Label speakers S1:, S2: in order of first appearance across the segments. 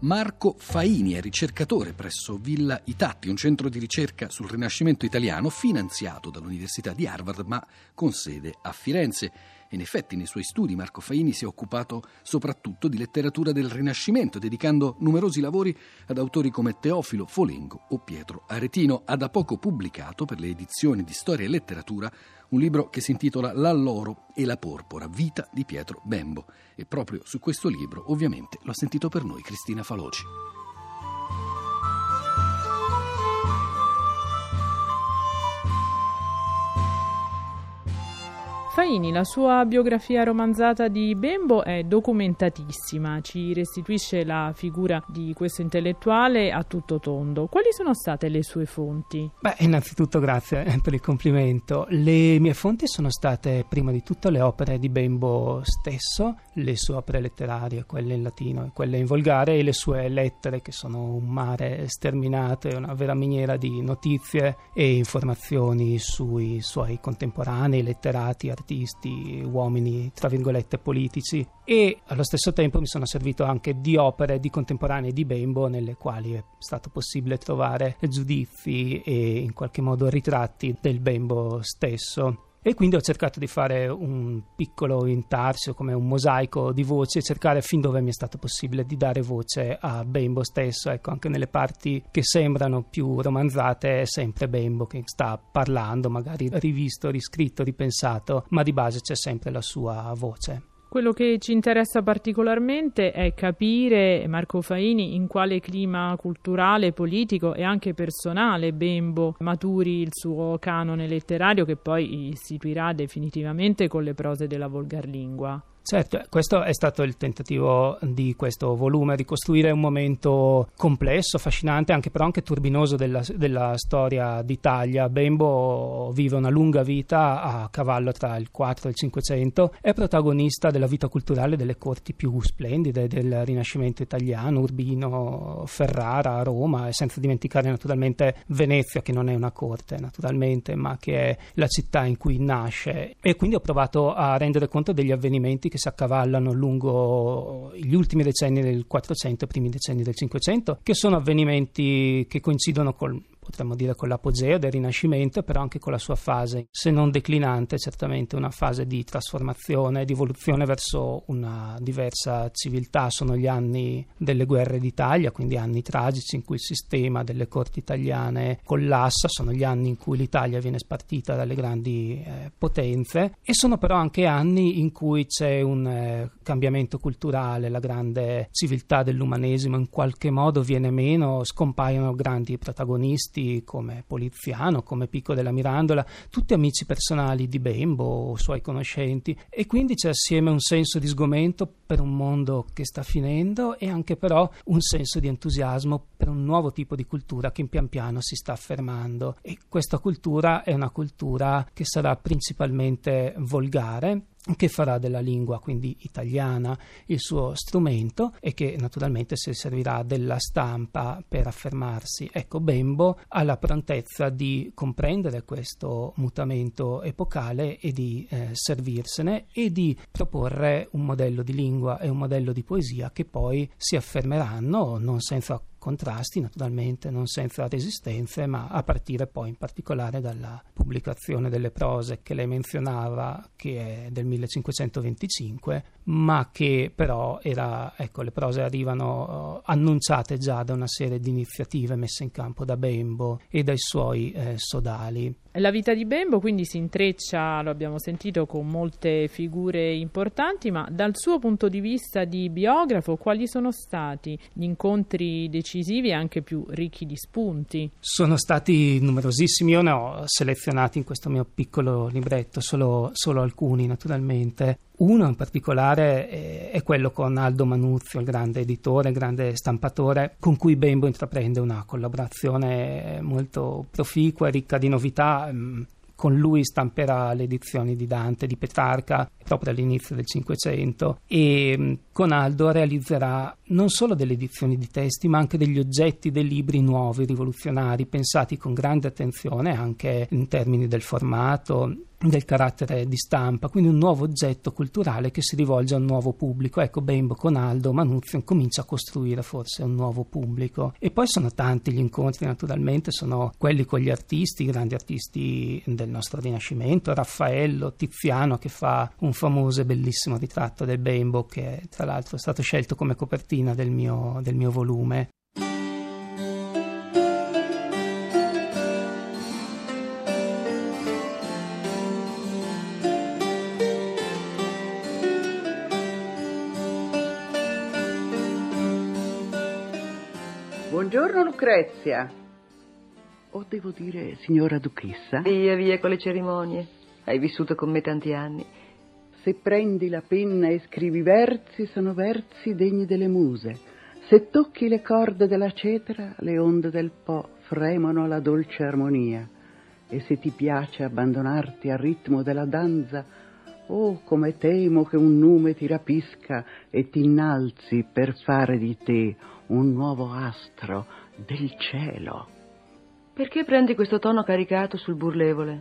S1: Marco Faini è ricercatore presso Villa Itatti, un centro di ricerca sul Rinascimento italiano finanziato dall'Università di Harvard ma con sede a Firenze. In effetti nei suoi studi Marco Faini si è occupato soprattutto di letteratura del Rinascimento, dedicando numerosi lavori ad autori come Teofilo Folengo o Pietro Aretino. Ha da poco pubblicato per le edizioni di Storia e Letteratura un libro che si intitola L'alloro e la porpora, vita di Pietro Bembo. E proprio su questo libro ovviamente lo ha sentito per noi Cristina Faloci.
S2: Faini, la sua biografia romanzata di Bembo è documentatissima, ci restituisce la figura di questo intellettuale a tutto tondo. Quali sono state le sue fonti?
S3: Beh, innanzitutto grazie per il complimento. Le mie fonti sono state prima di tutto le opere di Bembo stesso, le sue opere letterarie, quelle in latino e quelle in volgare, e le sue lettere che sono un mare sterminato e una vera miniera di notizie e informazioni sui suoi contemporanei, letterati, artisti artisti, uomini tra virgolette politici. E allo stesso tempo mi sono servito anche di opere di contemporanei di Bembo nelle quali è stato possibile trovare giudizi e in qualche modo ritratti del Bembo stesso e quindi ho cercato di fare un piccolo intarsio come un mosaico di voci cercare fin dove mi è stato possibile di dare voce a Bembo stesso. Ecco anche nelle parti che sembrano più romanzate è sempre Bembo che sta parlando magari rivisto, riscritto, ripensato ma di base c'è sempre la sua voce
S2: quello che ci interessa particolarmente è capire, Marco Faini, in quale clima culturale, politico e anche personale Bembo maturi il suo canone letterario che poi istituirà definitivamente con le prose della volgarlingua.
S3: Certo, questo è stato il tentativo di questo volume, ricostruire un momento complesso, affascinante, anche però anche turbinoso della, della, storia d'Italia. Bembo vive una lunga vita a cavallo tra il 4 e il 500, è protagonista della vita culturale delle corti più splendide del Rinascimento italiano, Urbino, Ferrara, Roma, e senza dimenticare naturalmente Venezia, che non è una corte naturalmente, ma che è la città in cui nasce. E quindi ho provato a rendere conto degli avvenimenti che si accavallano lungo gli ultimi decenni del 400 e primi decenni del 500, che sono avvenimenti che coincidono col potremmo dire con l'apogeo del Rinascimento, però anche con la sua fase, se non declinante, certamente una fase di trasformazione, di evoluzione verso una diversa civiltà. Sono gli anni delle guerre d'Italia, quindi anni tragici in cui il sistema delle corti italiane collassa, sono gli anni in cui l'Italia viene spartita dalle grandi eh, potenze e sono però anche anni in cui c'è un eh, cambiamento culturale, la grande civiltà dell'umanesimo in qualche modo viene meno, scompaiono grandi protagonisti artisti come Poliziano, come Pico della Mirandola, tutti amici personali di Bembo o suoi conoscenti. E quindi c'è assieme un senso di sgomento per un mondo che sta finendo e anche però un senso di entusiasmo per un nuovo tipo di cultura che pian piano si sta affermando. E questa cultura è una cultura che sarà principalmente volgare che farà della lingua, quindi italiana, il suo strumento e che naturalmente si servirà della stampa per affermarsi. Ecco, Bembo ha la prontezza di comprendere questo mutamento epocale e di eh, servirsene e di proporre un modello di lingua e un modello di poesia che poi si affermeranno non senza contrasti naturalmente, non senza resistenze, ma a partire poi in particolare dalla pubblicazione delle prose che lei menzionava, che è del 1525, ma che però era, ecco, le prose arrivano uh, annunciate già da una serie di iniziative messe in campo da Bembo e dai suoi eh, sodali.
S2: La vita di Bembo quindi si intreccia, lo abbiamo sentito, con molte figure importanti, ma dal suo punto di vista di biografo, quali sono stati gli incontri decisivi e anche più ricchi di spunti?
S3: Sono stati numerosissimi, io ne ho selezionati in questo mio piccolo libretto, solo, solo alcuni naturalmente. Uno in particolare eh, è quello con Aldo Manuzio, il grande editore, il grande stampatore, con cui Bembo intraprende una collaborazione molto proficua e ricca di novità. Mm, con lui stamperà le edizioni di Dante, di Petrarca, proprio all'inizio del Cinquecento, e mm, con Aldo realizzerà non solo delle edizioni di testi, ma anche degli oggetti, dei libri nuovi, rivoluzionari, pensati con grande attenzione anche in termini del formato, del carattere di stampa, quindi un nuovo oggetto culturale che si rivolge a un nuovo pubblico. Ecco, Bembo con Aldo Manuzio comincia a costruire forse un nuovo pubblico. E poi sono tanti gli incontri, naturalmente, sono quelli con gli artisti, i grandi artisti del nostro Rinascimento, Raffaello, Tiziano che fa un famoso e bellissimo ritratto del Bembo che tra l'altro è stato scelto come copertina del mio, del mio volume.
S4: Buongiorno Lucrezia. O devo dire signora duchessa?
S5: Via, via con le cerimonie. Hai vissuto con me tanti anni.
S4: Se prendi la penna e scrivi versi, sono versi degni delle muse. Se tocchi le corde della cetra, le onde del Po fremono alla dolce armonia. E se ti piace abbandonarti al ritmo della danza, oh, come temo che un nume ti rapisca e ti innalzi per fare di te un nuovo astro del cielo.
S5: Perché prendi questo tono caricato sul burlevole?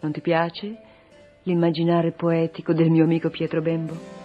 S5: Non ti piace l'immaginare poetico del mio amico Pietro Bembo?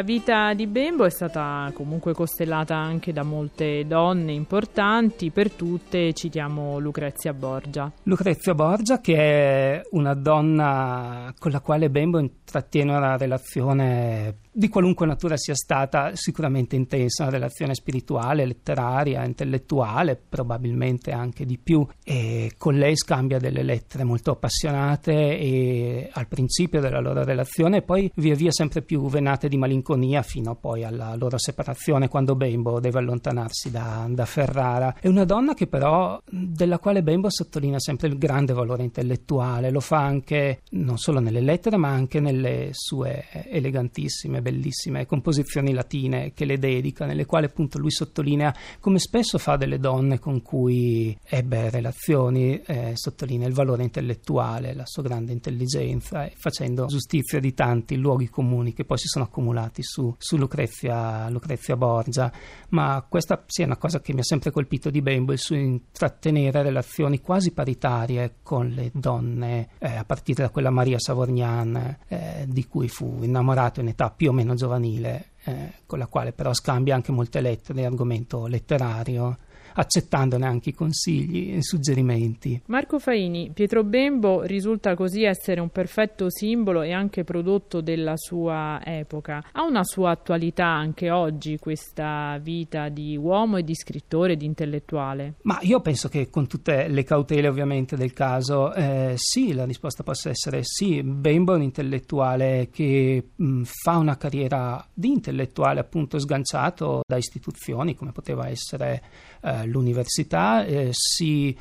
S2: La vita di Bembo è stata comunque costellata anche da molte donne importanti, per tutte citiamo Lucrezia Borgia.
S3: Lucrezia Borgia che è una donna con la quale Bembo intrattiene una relazione di qualunque natura sia stata sicuramente intensa, una relazione spirituale, letteraria, intellettuale, probabilmente anche di più. E con lei scambia delle lettere molto appassionate e al principio della loro relazione, poi via via sempre più venate di malinconia fino poi alla loro separazione quando Bembo deve allontanarsi da, da Ferrara. È una donna che però della quale Bembo sottolinea sempre il grande valore intellettuale, lo fa anche non solo nelle lettere ma anche nelle sue elegantissime bellissime composizioni latine che le dedica, nelle quali appunto lui sottolinea come spesso fa delle donne con cui ebbe relazioni, eh, sottolinea il valore intellettuale, la sua grande intelligenza facendo giustizia di tanti luoghi comuni che poi si sono accumulati su, su Lucrezia, Lucrezia Borgia. Ma questa sì è una cosa che mi ha sempre colpito di Bembo, il suo intrattenere relazioni quasi paritarie con le donne, eh, a partire da quella Maria Savorgnan eh, di cui fu innamorato in età più o meno giovanile, eh, con la quale però scambia anche molte lettere argomento letterario accettandone anche i consigli e i suggerimenti.
S2: Marco Faini, Pietro Bembo risulta così essere un perfetto simbolo e anche prodotto della sua epoca. Ha una sua attualità anche oggi questa vita di uomo e di scrittore, di intellettuale?
S3: Ma io penso che con tutte le cautele ovviamente del caso, eh, sì, la risposta possa essere sì. Bembo è un intellettuale che mh, fa una carriera di intellettuale appunto sganciato da istituzioni come poteva essere eh, l'università, eh, si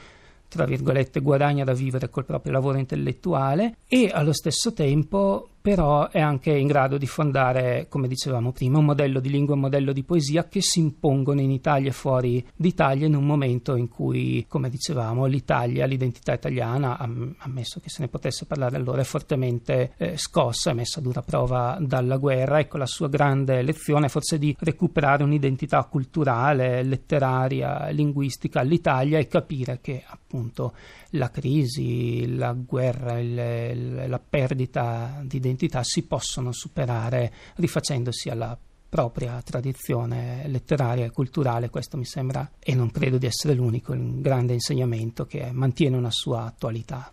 S3: tra virgolette guadagna da vivere col proprio lavoro intellettuale e allo stesso tempo però è anche in grado di fondare, come dicevamo prima, un modello di lingua e un modello di poesia che si impongono in Italia e fuori d'Italia in un momento in cui, come dicevamo, l'Italia, l'identità italiana, ammesso che se ne potesse parlare allora, è fortemente eh, scossa, è messa a dura prova dalla guerra. Ecco la sua grande lezione forse di recuperare un'identità culturale, letteraria, linguistica all'Italia e capire che appunto la crisi, la guerra, il, la perdita di identità si possono superare rifacendosi alla propria tradizione letteraria e culturale, questo mi sembra, e non credo di essere l'unico, un grande insegnamento che mantiene una sua attualità.